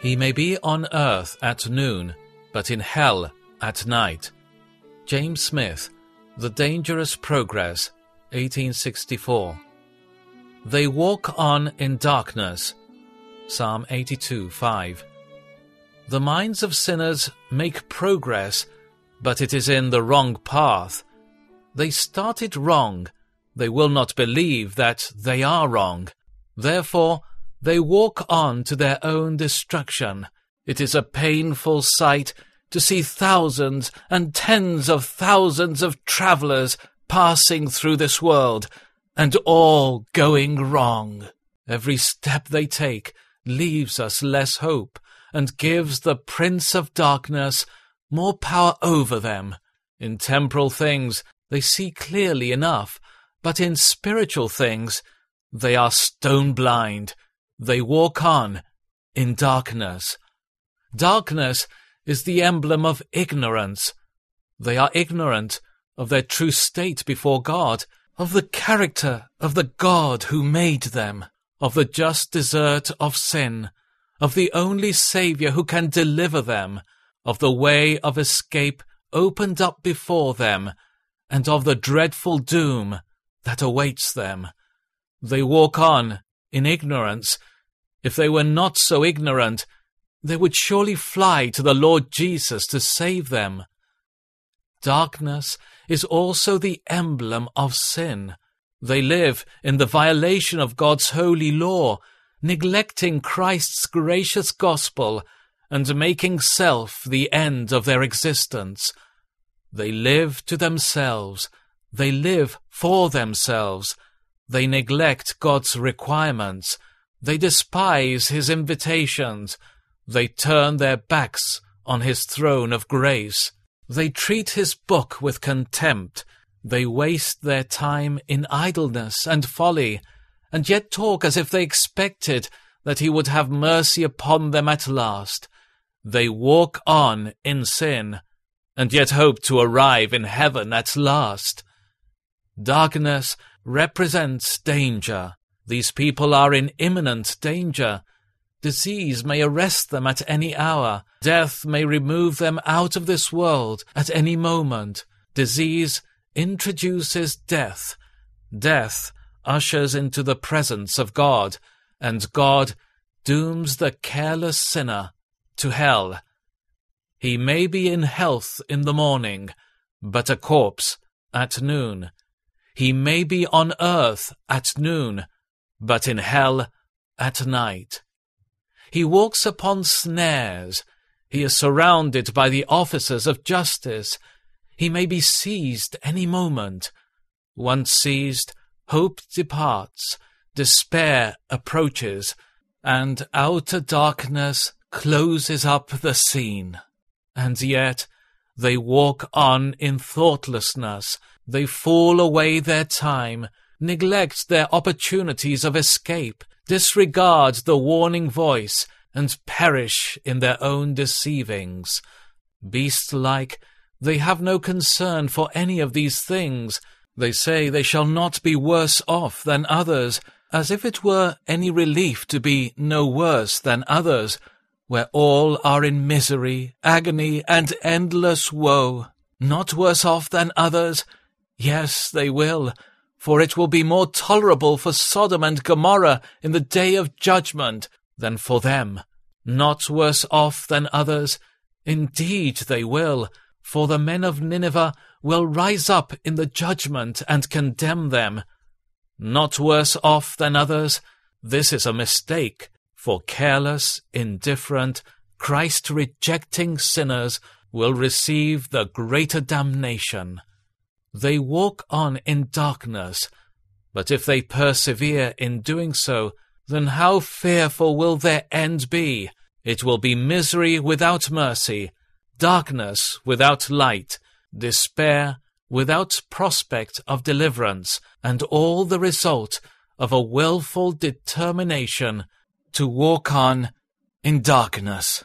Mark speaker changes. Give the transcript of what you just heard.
Speaker 1: He may be on earth at noon, but in hell at night. James Smith, The Dangerous Progress, 1864. They walk on in darkness. Psalm 82 5. The minds of sinners make progress, but it is in the wrong path. They started wrong. They will not believe that they are wrong. Therefore, they walk on to their own destruction. It is a painful sight to see thousands and tens of thousands of travellers passing through this world, and all going wrong. Every step they take leaves us less hope, and gives the Prince of Darkness more power over them. In temporal things they see clearly enough, but in spiritual things they are stone blind. They walk on in darkness. Darkness is the emblem of ignorance. They are ignorant of their true state before God, of the character of the God who made them, of the just desert of sin, of the only Saviour who can deliver them, of the way of escape opened up before them, and of the dreadful doom that awaits them. They walk on in ignorance. If they were not so ignorant, they would surely fly to the Lord Jesus to save them. Darkness is also the emblem of sin. They live in the violation of God's holy law, neglecting Christ's gracious gospel and making self the end of their existence. They live to themselves. They live for themselves. They neglect God's requirements. They despise His invitations. They turn their backs on His throne of grace. They treat His book with contempt. They waste their time in idleness and folly, and yet talk as if they expected that He would have mercy upon them at last. They walk on in sin, and yet hope to arrive in heaven at last. Darkness represents danger. These people are in imminent danger. Disease may arrest them at any hour. Death may remove them out of this world at any moment. Disease introduces death. Death ushers into the presence of God, and God dooms the careless sinner to hell. He may be in health in the morning, but a corpse at noon. He may be on earth at noon, but in hell at night. He walks upon snares. He is surrounded by the officers of justice. He may be seized any moment. Once seized, hope departs, despair approaches, and outer darkness closes up the scene. And yet they walk on in thoughtlessness, they fool away their time, neglect their opportunities of escape, disregard the warning voice, and perish in their own deceivings. Beast like, they have no concern for any of these things. They say they shall not be worse off than others, as if it were any relief to be no worse than others, where all are in misery, agony, and endless woe. Not worse off than others, Yes, they will, for it will be more tolerable for Sodom and Gomorrah in the day of judgment than for them. Not worse off than others, indeed they will, for the men of Nineveh will rise up in the judgment and condemn them. Not worse off than others, this is a mistake, for careless, indifferent, Christ rejecting sinners will receive the greater damnation. They walk on in darkness, but if they persevere in doing so, then how fearful will their end be? It will be misery without mercy, darkness without light, despair without prospect of deliverance, and all the result of a wilful determination to walk on in darkness.